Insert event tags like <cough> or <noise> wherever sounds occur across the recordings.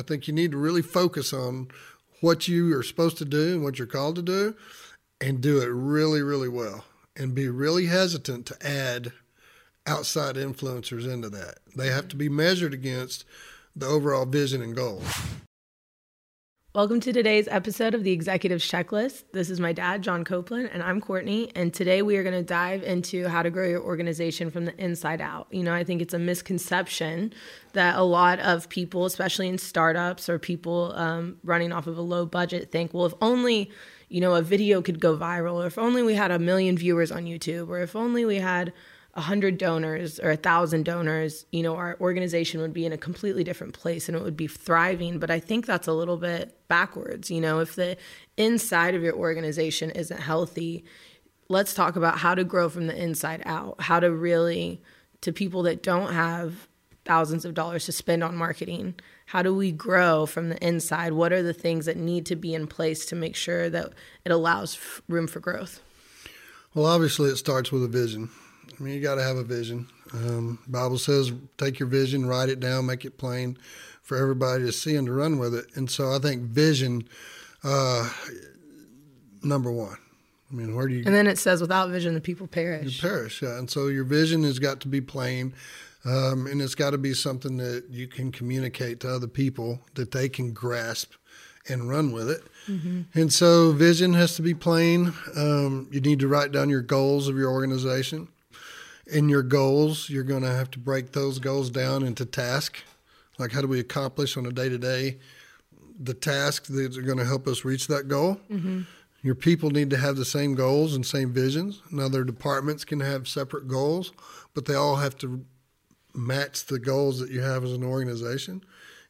I think you need to really focus on what you are supposed to do and what you're called to do and do it really, really well and be really hesitant to add outside influencers into that. They have to be measured against the overall vision and goals. Welcome to today's episode of the Executives Checklist. This is my dad, John Copeland, and I'm Courtney. And today we are going to dive into how to grow your organization from the inside out. You know, I think it's a misconception that a lot of people, especially in startups or people um, running off of a low budget, think, well, if only you know a video could go viral, or if only we had a million viewers on YouTube, or if only we had a hundred donors or a thousand donors, you know, our organization would be in a completely different place and it would be thriving. But I think that's a little bit backwards. You know, if the inside of your organization isn't healthy, let's talk about how to grow from the inside out, how to really, to people that don't have thousands of dollars to spend on marketing, how do we grow from the inside? What are the things that need to be in place to make sure that it allows room for growth? Well, obviously, it starts with a vision I mean, you got to have a vision. Um, Bible says, take your vision, write it down, make it plain for everybody to see and to run with it. And so I think vision, uh, number one. I mean, where do you? And then it says, without vision, the people perish. You perish, yeah. And so your vision has got to be plain, um, and it's got to be something that you can communicate to other people that they can grasp and run with it. Mm-hmm. And so vision has to be plain. Um, you need to write down your goals of your organization in your goals, you're going to have to break those goals down into tasks. Like, how do we accomplish on a day to day the tasks that are going to help us reach that goal? Mm-hmm. Your people need to have the same goals and same visions. Now, their departments can have separate goals, but they all have to match the goals that you have as an organization.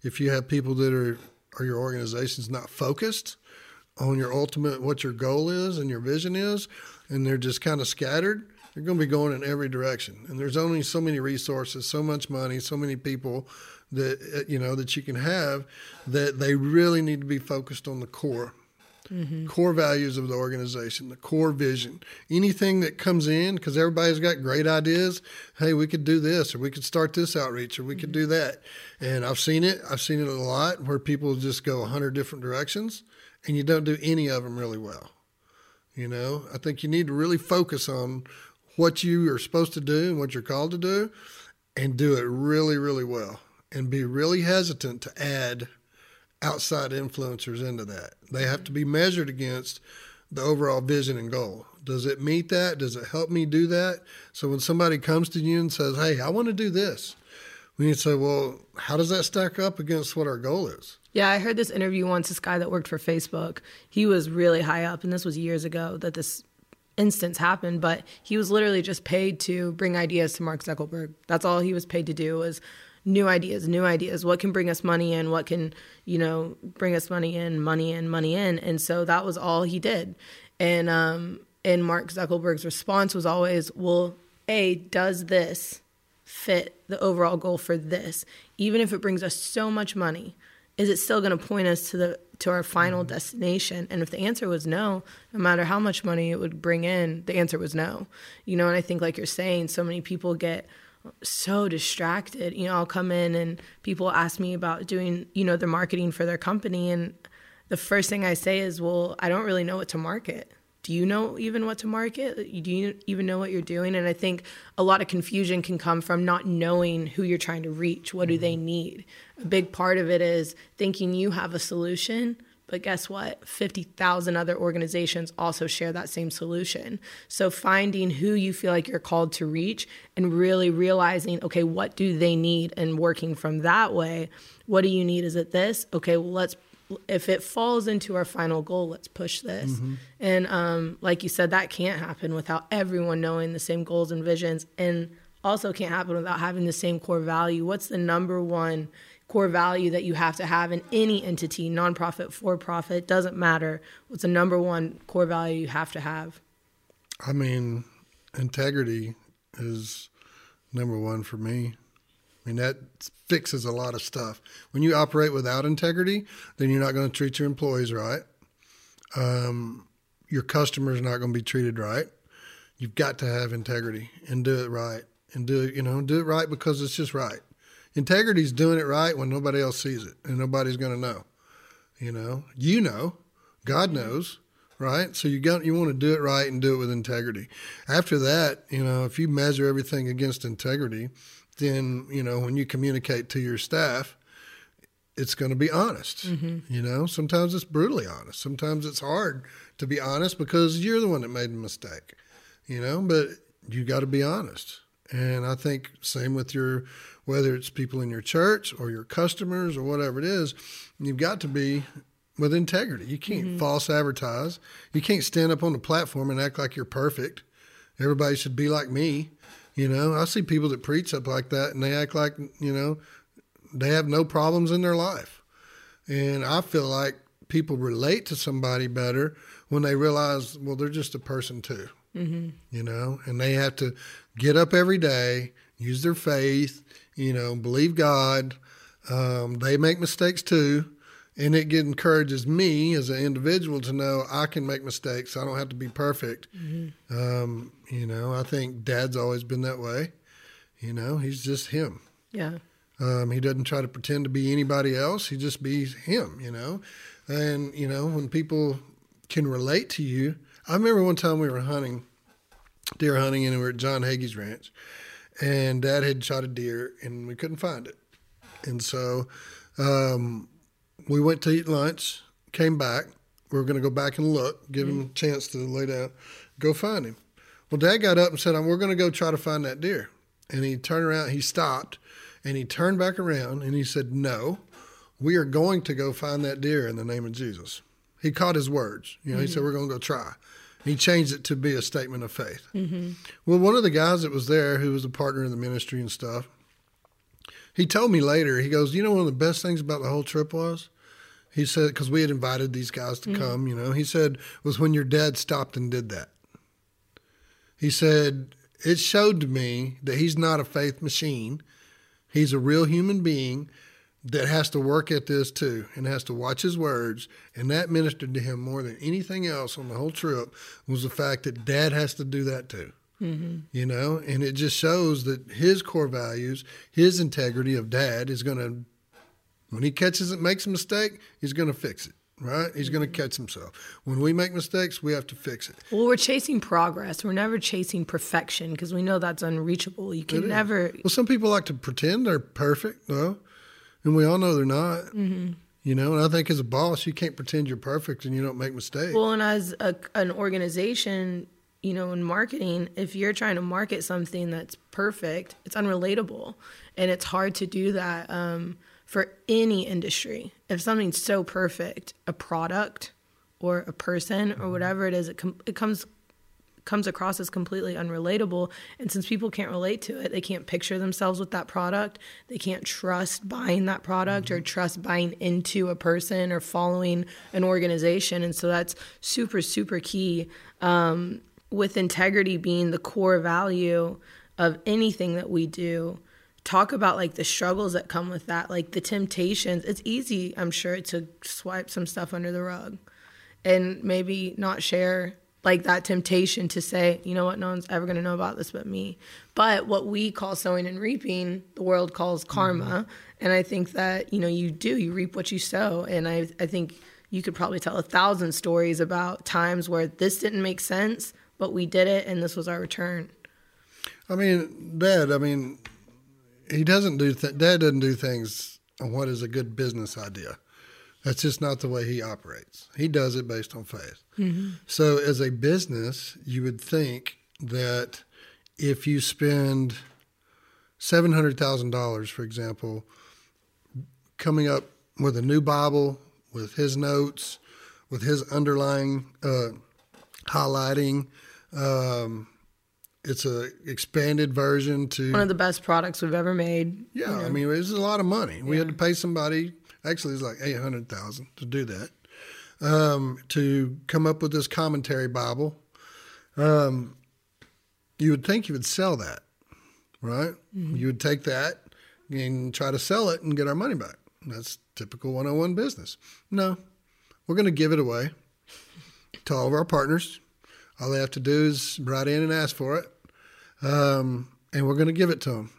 If you have people that are, or your organization's not focused on your ultimate, what your goal is and your vision is, and they're just kind of scattered, you're going to be going in every direction. And there's only so many resources, so much money, so many people that uh, you know that you can have that they really need to be focused on the core. Mm-hmm. Core values of the organization, the core vision. Anything that comes in, because everybody's got great ideas. Hey, we could do this, or we could start this outreach, or we mm-hmm. could do that. And I've seen it. I've seen it a lot where people just go a hundred different directions, and you don't do any of them really well. You know, I think you need to really focus on what you are supposed to do and what you're called to do and do it really, really well and be really hesitant to add outside influencers into that. They have to be measured against the overall vision and goal. Does it meet that? Does it help me do that? So when somebody comes to you and says, Hey, I want to do this, we need to say, Well, how does that stack up against what our goal is? Yeah, I heard this interview once. This guy that worked for Facebook, he was really high up, and this was years ago that this instance happened, but he was literally just paid to bring ideas to Mark Zuckerberg. That's all he was paid to do was new ideas, new ideas. What can bring us money in? What can, you know, bring us money in, money in, money in? And so that was all he did. And um and Mark Zuckerberg's response was always, "Well, A, does this fit the overall goal for this? Even if it brings us so much money, is it still going to point us to the to our final mm-hmm. destination. And if the answer was no no matter how much money it would bring in the answer was no. You know and i think like you're saying so many people get so distracted. You know i'll come in and people ask me about doing you know the marketing for their company. And the first thing i say is well i don't really know what to market do you know even what to market? Do you even know what you're doing? And I think a lot of confusion can come from not knowing who you're trying to reach. What do they mm-hmm. need? A big part of it is thinking you have a solution, but guess what? 50,000 other organizations also share that same solution. So finding who you feel like you're called to reach and really realizing, okay, what do they need? And working from that way, what do you need? Is it this? Okay, well, let's if it falls into our final goal, let's push this. Mm-hmm. And um, like you said, that can't happen without everyone knowing the same goals and visions, and also can't happen without having the same core value. What's the number one core value that you have to have in any entity, nonprofit, for profit, doesn't matter. What's the number one core value you have to have? I mean, integrity is number one for me. I mean, that fixes a lot of stuff. When you operate without integrity, then you're not going to treat your employees right. Um, your customer's are not going to be treated right. You've got to have integrity and do it right and do it, you know, do it right because it's just right. Integrity is doing it right when nobody else sees it and nobody's going to know. You know, you know, God knows, right? So you got you want to do it right and do it with integrity. After that, you know, if you measure everything against integrity, then you know when you communicate to your staff, it's going to be honest. Mm-hmm. You know, sometimes it's brutally honest. Sometimes it's hard to be honest because you're the one that made the mistake. You know, but you got to be honest. And I think same with your whether it's people in your church or your customers or whatever it is, you've got to be with integrity. You can't mm-hmm. false advertise. You can't stand up on the platform and act like you're perfect. Everybody should be like me. You know, I see people that preach up like that and they act like, you know, they have no problems in their life. And I feel like people relate to somebody better when they realize, well, they're just a person too. Mm-hmm. You know, and they have to get up every day, use their faith, you know, believe God. Um, they make mistakes too. And it encourages me as an individual to know I can make mistakes. I don't have to be perfect. Mm-hmm. Um, you know, I think dad's always been that way. You know, he's just him. Yeah. Um, he doesn't try to pretend to be anybody else. He just be him, you know. And, you know, when people can relate to you, I remember one time we were hunting, deer hunting, and we were at John Hagee's ranch, and Dad had shot a deer, and we couldn't find it, and so um, we went to eat lunch, came back. We were going to go back and look, give mm-hmm. him a chance to lay down, go find him. Well, Dad got up and said, "We're going to go try to find that deer," and he turned around, he stopped, and he turned back around, and he said, "No." We are going to go find that deer in the name of Jesus. He caught his words. You know, mm-hmm. he said, mm-hmm. We're going to go try. He changed it to be a statement of faith. Mm-hmm. Well, one of the guys that was there, who was a partner in the ministry and stuff, he told me later, he goes, You know, one of the best things about the whole trip was? He said, because we had invited these guys to mm-hmm. come, you know, he said, was when your dad stopped and did that. He said, It showed to me that he's not a faith machine. He's a real human being that has to work at this too and has to watch his words. And that ministered to him more than anything else on the whole trip was the fact that dad has to do that too. Mm-hmm. You know, and it just shows that his core values, his integrity of dad is going to, when he catches it, makes a mistake, he's going to fix it right? He's going to catch himself. When we make mistakes, we have to fix it. Well, we're chasing progress. We're never chasing perfection because we know that's unreachable. You can never. Well, some people like to pretend they're perfect, though and we all know they're not. Mm-hmm. You know, and I think as a boss, you can't pretend you're perfect and you don't make mistakes. Well, and as a, an organization, you know, in marketing, if you're trying to market something that's perfect, it's unrelatable, and it's hard to do that um, for any industry. If something's so perfect, a product or a person or mm-hmm. whatever it is, it, com- it comes comes across as completely unrelatable. And since people can't relate to it, they can't picture themselves with that product. They can't trust buying that product mm-hmm. or trust buying into a person or following an organization. And so that's super, super key. Um, with integrity being the core value of anything that we do talk about like the struggles that come with that like the temptations it's easy i'm sure to swipe some stuff under the rug and maybe not share like that temptation to say, you know what, no one's ever going to know about this but me. But what we call sowing and reaping, the world calls karma. Mm-hmm. And I think that, you know, you do, you reap what you sow. And I, I think you could probably tell a thousand stories about times where this didn't make sense, but we did it and this was our return. I mean, Dad, I mean, he doesn't do, th- Dad doesn't do things on what is a good business idea. That's just not the way he operates. He does it based on faith. Mm-hmm. So, as a business, you would think that if you spend $700,000, for example, coming up with a new Bible, with his notes, with his underlying uh, highlighting, um, it's a expanded version to one of the best products we've ever made. Yeah, you know. I mean, it's a lot of money. Yeah. We had to pay somebody Actually, it's like eight hundred thousand to do that. Um, to come up with this commentary Bible, um, you would think you would sell that, right? Mm-hmm. You would take that and try to sell it and get our money back. That's typical 101 business. No, we're going to give it away to all of our partners. All they have to do is write in and ask for it, um, and we're going to give it to them.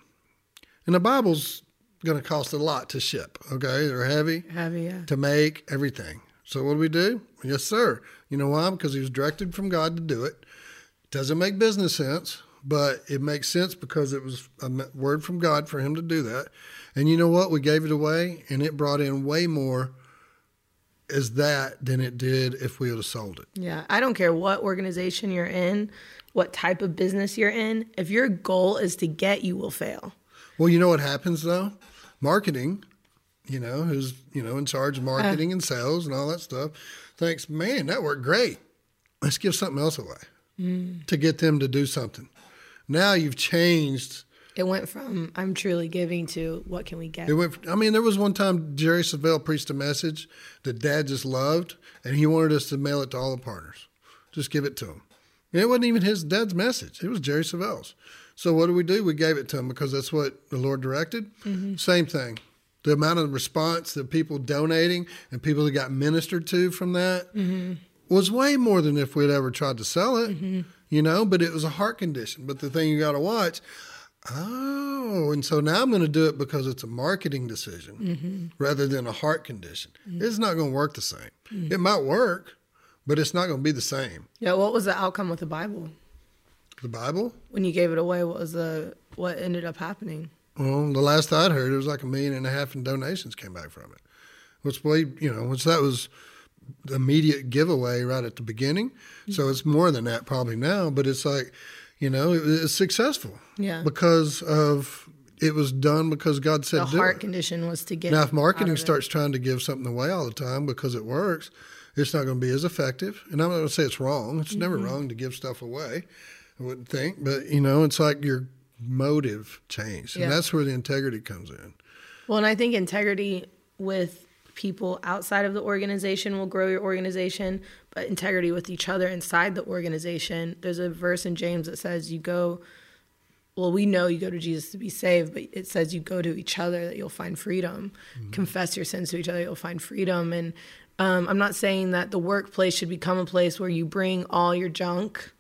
And the Bible's going to cost a lot to ship. Okay, they're heavy, Heavy, yeah. to make everything. So what do we do? Yes, sir. You know why? Because he was directed from God to do it. Doesn't make business sense, but it makes sense because it was a word from God for him to do that. And you know what? We gave it away, and it brought in way more as that than it did if we would have sold it. Yeah, I don't care what organization you're in, what type of business you're in. If your goal is to get, you will fail. Well, you know what happens though? Marketing, you know, who's you know in charge of marketing uh, and sales and all that stuff, thinks, man, that worked great. Let's give something else away mm. to get them to do something. Now you've changed. It went from I'm truly giving to what can we get. It went. I mean, there was one time Jerry Savelle preached a message that Dad just loved, and he wanted us to mail it to all the partners. Just give it to them. And it wasn't even his dad's message. It was Jerry Savelle's. So what do we do? We gave it to him because that's what the Lord directed. Mm-hmm. Same thing. The amount of response, the people donating, and people that got ministered to from that mm-hmm. was way more than if we'd ever tried to sell it. Mm-hmm. You know, but it was a heart condition. But the thing you got to watch, Oh, and so now I'm going to do it because it's a marketing decision mm-hmm. rather than a heart condition. Mm-hmm. It's not going to work the same. Mm-hmm. It might work, but it's not going to be the same. Yeah. What was the outcome with the Bible? The Bible? When you gave it away, what was the what ended up happening? Well, the last I'd heard, it was like a million and a half in donations came back from it. Which you know, which that was immediate giveaway right at the beginning. So it's more than that probably now, but it's like you know, it was successful. Yeah. Because of it was done because God said the heart condition was to get. Now, if marketing starts trying to give something away all the time because it works, it's not going to be as effective. And I'm not going to say it's wrong. It's mm-hmm. never wrong to give stuff away. I wouldn't think, but you know, it's like your motive changed, and yeah. that's where the integrity comes in. Well, and I think integrity with people outside of the organization will grow your organization, but integrity with each other inside the organization. There's a verse in James that says, You go, well, we know you go to Jesus to be saved, but it says you go to each other that you'll find freedom. Mm-hmm. Confess your sins to each other, you'll find freedom. And um, I'm not saying that the workplace should become a place where you bring all your junk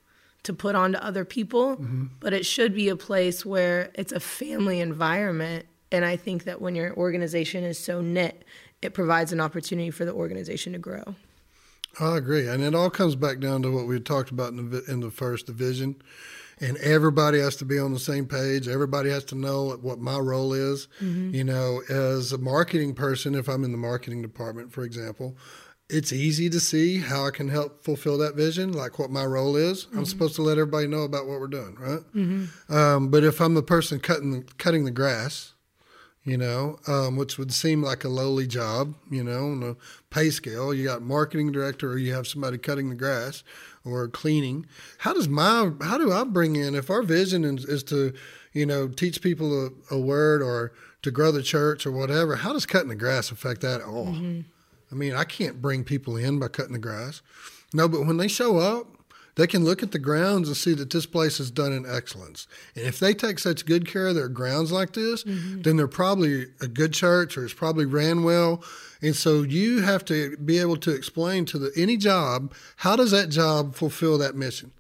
to put onto other people, mm-hmm. but it should be a place where it's a family environment. And I think that when your organization is so knit, it provides an opportunity for the organization to grow. I agree, and it all comes back down to what we talked about in the in the first division, and everybody has to be on the same page. Everybody has to know what my role is. Mm-hmm. You know, as a marketing person, if I'm in the marketing department, for example, it's easy to see how I can help fulfill that vision, like what my role is. Mm-hmm. I'm supposed to let everybody know about what we're doing, right? Mm-hmm. Um, but if I'm the person cutting cutting the grass, you know, um, which would seem like a lowly job, you know, on a pay scale. You got marketing director, or you have somebody cutting the grass or cleaning. How does my how do I bring in if our vision is, is to, you know, teach people a, a, word or to grow the church or whatever? How does cutting the grass affect that at all? Mm-hmm. I mean, I can't bring people in by cutting the grass. No, but when they show up, they can look at the grounds and see that this place is done in excellence. And if they take such good care of their grounds like this, mm-hmm. then they're probably a good church or it's probably ran well. And so you have to be able to explain to the, any job how does that job fulfill that mission?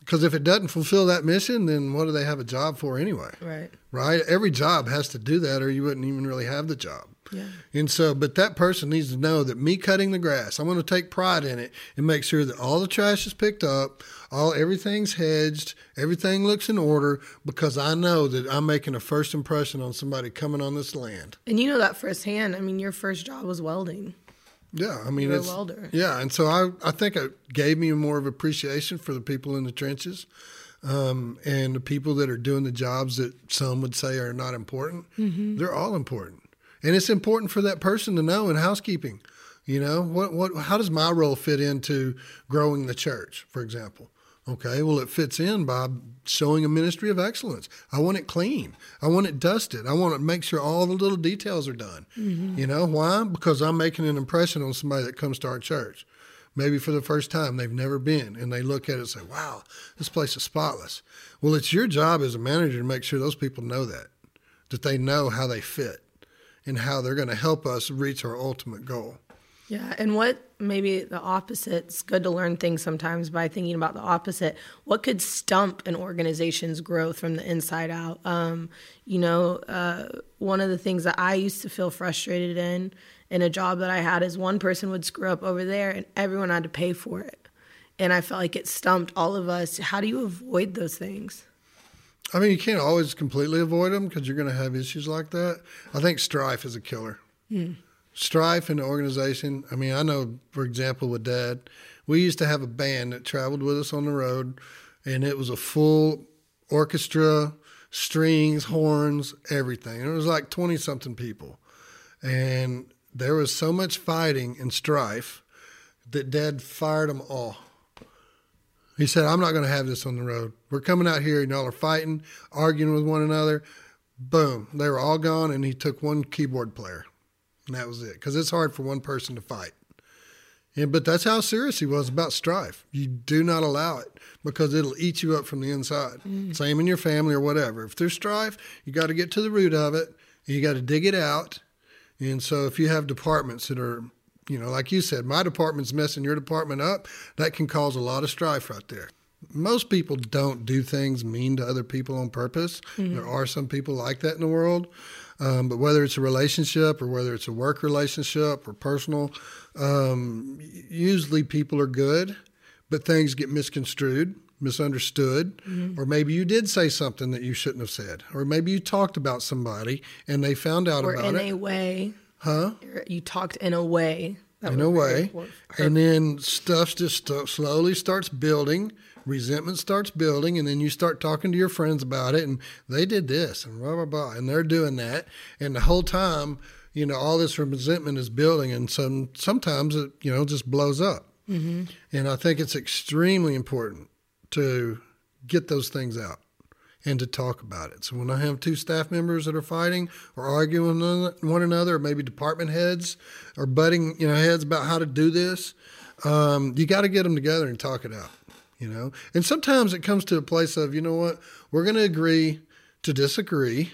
Because if it doesn't fulfill that mission, then what do they have a job for anyway? Right. Right? Every job has to do that, or you wouldn't even really have the job. Yeah. And so, but that person needs to know that me cutting the grass, I'm going to take pride in it and make sure that all the trash is picked up, all everything's hedged, everything looks in order because I know that I'm making a first impression on somebody coming on this land. And you know that firsthand. I mean, your first job was welding. Yeah, I mean, You're it's, a welder. Yeah, and so I, I think it gave me more of appreciation for the people in the trenches. Um, and the people that are doing the jobs that some would say are not important, mm-hmm. they're all important and it's important for that person to know in housekeeping. You know, what what how does my role fit into growing the church, for example? Okay, well, it fits in by showing a ministry of excellence. I want it clean. I want it dusted. I want to make sure all the little details are done. Mm-hmm. You know, why? Because I'm making an impression on somebody that comes to our church. Maybe for the first time, they've never been, and they look at it and say, wow, this place is spotless. Well, it's your job as a manager to make sure those people know that, that they know how they fit and how they're going to help us reach our ultimate goal. Yeah, and what maybe the opposite? It's good to learn things sometimes by thinking about the opposite. What could stump an organization's growth from the inside out? Um, you know, uh, one of the things that I used to feel frustrated in in a job that I had is one person would screw up over there and everyone had to pay for it. And I felt like it stumped all of us. How do you avoid those things? I mean, you can't always completely avoid them because you're going to have issues like that. I think strife is a killer. Mm strife in the organization. I mean, I know, for example, with Dad, we used to have a band that traveled with us on the road, and it was a full orchestra, strings, horns, everything. And it was like 20 something people. And there was so much fighting and strife that Dad fired them all. He said, I'm not going to have this on the road. We're coming out here and y'all are fighting, arguing with one another. Boom. They were all gone, and he took one keyboard player. And that was it. Because it's hard for one person to fight. Yeah, but that's how serious he was about strife. You do not allow it because it'll eat you up from the inside. Mm. Same in your family or whatever. If there's strife, you got to get to the root of it. you got to dig it out. And so if you have departments that are, you know, like you said, my department's messing your department up, that can cause a lot of strife right there. Most people don't do things mean to other people on purpose. Mm-hmm. There are some people like that in the world. Um, but whether it's a relationship or whether it's a work relationship or personal, um, usually people are good, but things get misconstrued, misunderstood, mm-hmm. or maybe you did say something that you shouldn't have said, or maybe you talked about somebody and they found out or about it. in a way. Huh? You talked in a way. in a way. And then stuff just slowly starts building resentment starts building, and then you start talking to your friends about it, and they did this, and blah, blah, blah, and they're doing that. And the whole time, you know, all this resentment is building, and some, sometimes it, you know, just blows up. Mm-hmm. And I think it's extremely important to get those things out and to talk about it. So when I have two staff members that are fighting or arguing with one another, or maybe department heads or butting you know heads about how to do this, um, you got to get them together and talk it out you know and sometimes it comes to a place of you know what we're going to agree to disagree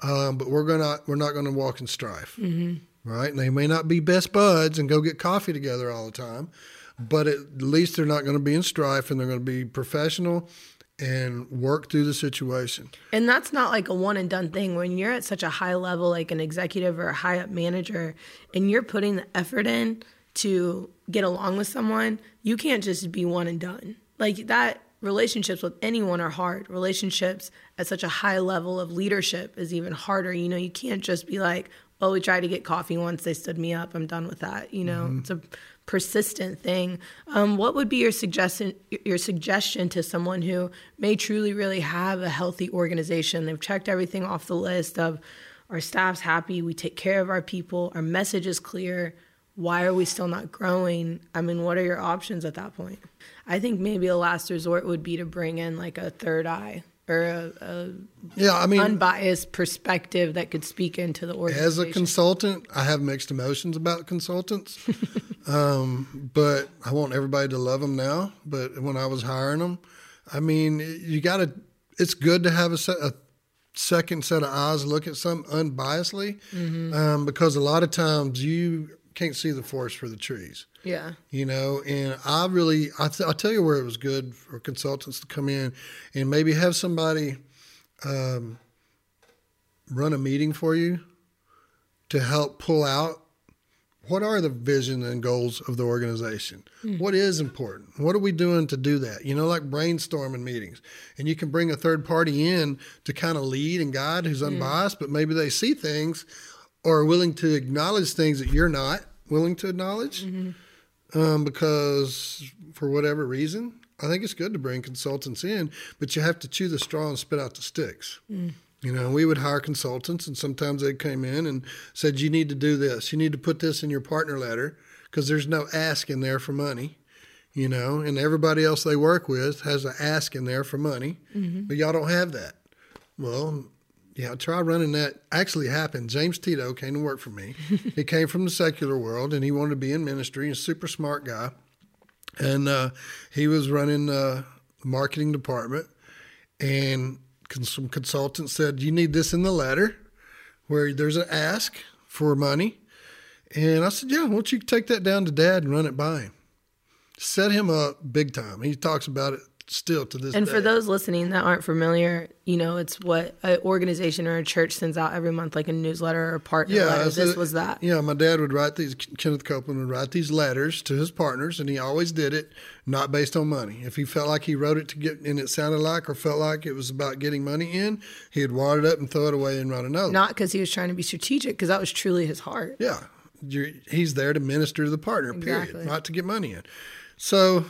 um, but we're gonna we're not going to walk in strife mm-hmm. right and they may not be best buds and go get coffee together all the time but at least they're not going to be in strife and they're going to be professional and work through the situation. And that's not like a one and done thing. When you're at such a high level, like an executive or a high up manager, and you're putting the effort in to get along with someone, you can't just be one and done. Like that relationships with anyone are hard. Relationships at such a high level of leadership is even harder. You know, you can't just be like, well, we tried to get coffee once, they stood me up, I'm done with that. You know, mm-hmm. it's a persistent thing. Um, what would be your suggestion your suggestion to someone who may truly really have a healthy organization? They've checked everything off the list of our staff's happy, we take care of our people, our message is clear. Why are we still not growing? I mean, what are your options at that point? I think maybe a last resort would be to bring in like a third eye or a, a yeah, I mean, unbiased perspective that could speak into the organization. As a consultant, I have mixed emotions about consultants, <laughs> um, but I want everybody to love them now. But when I was hiring them, I mean, you got to. It's good to have a, set, a second set of eyes look at something unbiasedly, mm-hmm. um, because a lot of times you can't see the forest for the trees. Yeah. You know, and I really, I th- I'll tell you where it was good for consultants to come in and maybe have somebody um, run a meeting for you to help pull out what are the vision and goals of the organization? Mm. What is important? What are we doing to do that? You know, like brainstorming meetings. And you can bring a third party in to kind of lead and guide who's hmm. unbiased, mm. but maybe they see things or are willing to acknowledge things that you're not willing to acknowledge. Mm-hmm um, because for whatever reason, I think it's good to bring consultants in, but you have to chew the straw and spit out the sticks. Mm. You know, we would hire consultants, and sometimes they came in and said, "You need to do this. You need to put this in your partner letter because there's no ask in there for money." You know, and everybody else they work with has an ask in there for money, mm-hmm. but y'all don't have that. Well, yeah, try running that. Actually, happened. James Tito came to work for me. <laughs> he came from the secular world and he wanted to be in ministry. He's a super smart guy, and uh, he was running the marketing department. And some consultant said, "You need this in the letter, where there's an ask for money." And I said, yeah, why don't you take that down to dad and run it by him? Set him up big time. He talks about it still to this And day. for those listening that aren't familiar, you know, it's what an organization or a church sends out every month, like a newsletter or a partner letter. so- This was that. Yeah, my dad would write these. Kenneth Copeland would write these letters to his partners, and he always did it not based on money. If he felt like he wrote it to get, and it sounded like or felt like it was about getting money in, he'd wad it up and throw it away and write another. Not because he was trying to be strategic, because that was truly his heart. Yeah, You're, he's there to minister to the partner. Exactly. Period. Not to get money in. So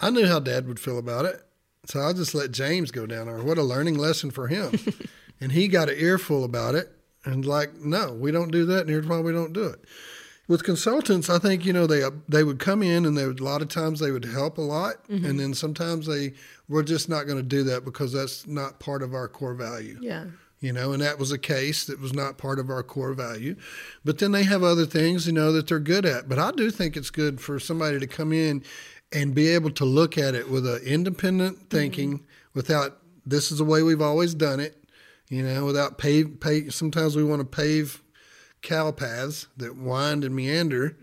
I knew how Dad would feel about it. So I just let James go down there. What a learning lesson for him. <laughs> and he got an earful about it and like, no, we don't do that, and here's why we don't do it. With consultants, I think you know they they would come in and they would a lot of times they would help a lot, mm-hmm. and then sometimes they we're just not going to do that because that's not part of our core value Yeah. you know, and that was a case that was not part of our core value. But then they have other things, you know, that they're good at. But I do think it's good for somebody to come in and be able to look at it with an independent thinking without this is the way we've always done it, you know, without pave, pave sometimes we want to pave cow paths that wind and meander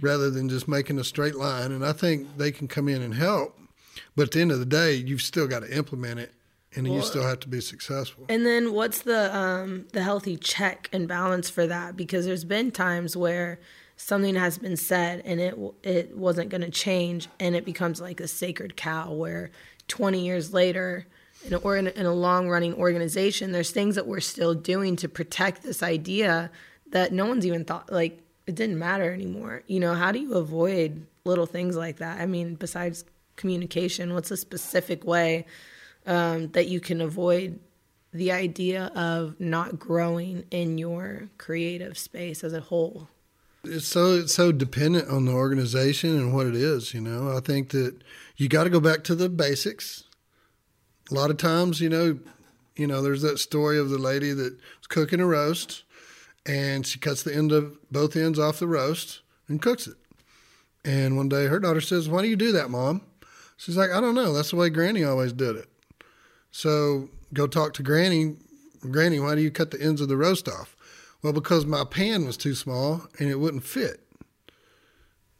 rather than just making a straight line. And I think they can come in and help. But at the end of the day, you've still got to implement it and you still have to be successful. And then what's the um, the healthy check and balance for that? Because there's been times where something has been said and it it wasn't going to change, and it becomes like a sacred cow. Where 20 years later, in or in a long running organization, there's things that we're still doing to protect this idea that no one's even thought like it didn't matter anymore. You know, how do you avoid little things like that? I mean, besides communication, what's a specific way? um, that you can avoid the idea of not growing in your creative space as a whole. It's so it's so dependent on the organization and what it is you know? I think that you got to go back to the basics. A lot of times you know you know there's that story of the lady that was cooking a roast and she cuts the end of both ends off the roast and cooks it. And one day her daughter says why do you do that mom? She's like i don't know. That's the way granny always did it. So go talk to granny. Granny why do you cut the ends of the roast off well, because my pan was too small and it wouldn't fit.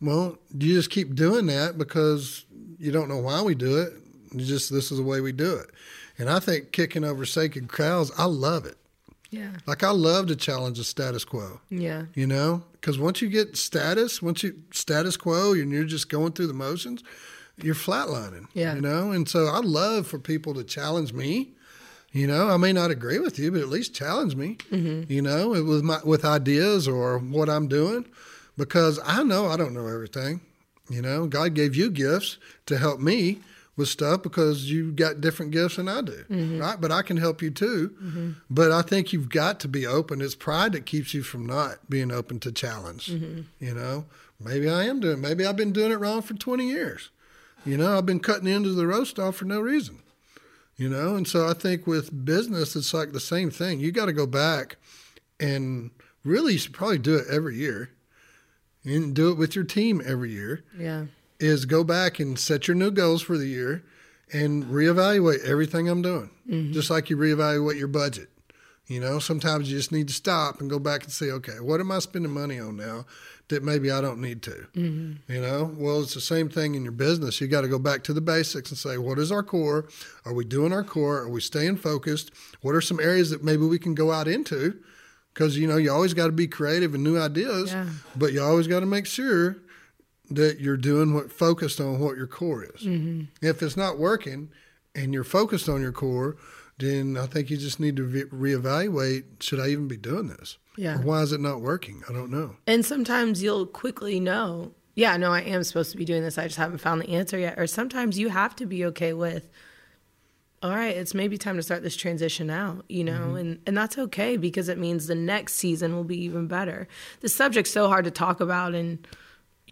Well, you just keep doing that because you don't know why we do it. You just this is the way we do it. And I think kicking over sacred cows, I love it. Yeah. Like I love to challenge the status quo. Yeah. You know, because once you get status, once you status quo, and you're just going through the motions, you're flatlining. Yeah. You know, and so I love for people to challenge me. You know, I may not agree with you, but at least challenge me. Mm-hmm. You know, with my with ideas or what I'm doing, because I know I don't know everything. You know, God gave you gifts to help me with stuff because you got different gifts than I do, Mm-hmm. right? But I can help you too. But I think you've got to be open. It's pride that keeps you from not being open to challenge. Mm-hmm. You know, maybe I am doing. Maybe I've been doing it wrong for 20 years. You know, I've been cutting the end of the roast off for no reason. You know, and so I think with business, it's like the same thing. You got to go back and really, you should probably do it every year, and do it with your team every year Yeah. is go back and set your new goals for the year and reevaluate everything I'm doing. Mm-hmm. Just like you reevaluate your budget. You know, sometimes you just need to stop and go back and say, okay, what am I spending money on now that maybe I don't need to? You know, well, it's the same thing in your business. You got to go back to the basics and say, what is our core? Are we doing our core? Are we staying focused? What are some areas that maybe we can go out into? Because, you know, you always got to be creative and new ideas, Yeah. but you always got to make sure that you're doing what focused on what your core is. Mm-hmm. If it's not working and you're focused on your core, then I think you just need to re- reevaluate should I even be doing this? Yeah. Why is it not working? I don't know. And sometimes you'll quickly know, yeah, no, I am supposed to be doing this. I just haven't found the answer yet. Or sometimes you have to be okay with, all right, it's maybe time to start this transition out, you know, mm-hmm. and, and that's okay because it means the next season will be even better. The subject's so hard to talk about in,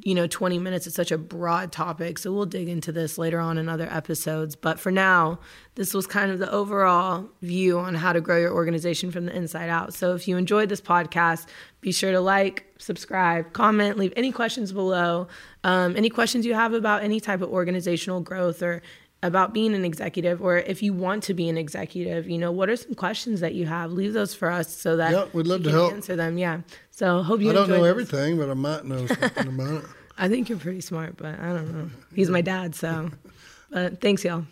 you know, 20 minutes. It's such a broad topic. So we'll dig into this later on in other episodes. But for now, this was kind of the overall view on how to grow your organization from the inside out. So if you enjoyed this podcast, be sure to like, subscribe, comment, leave any questions below. Um, any questions you have about any type of organizational growth or about being an executive or if you want to be an executive you know what are some questions that you have? Leave those for us so that yeah we'd love we to help. answer them yeah. So hope you i don't know this. everything but i might know <laughs> something about it. I think you're pretty smart but i don't know. He's my dad so. <laughs> But thanks y'all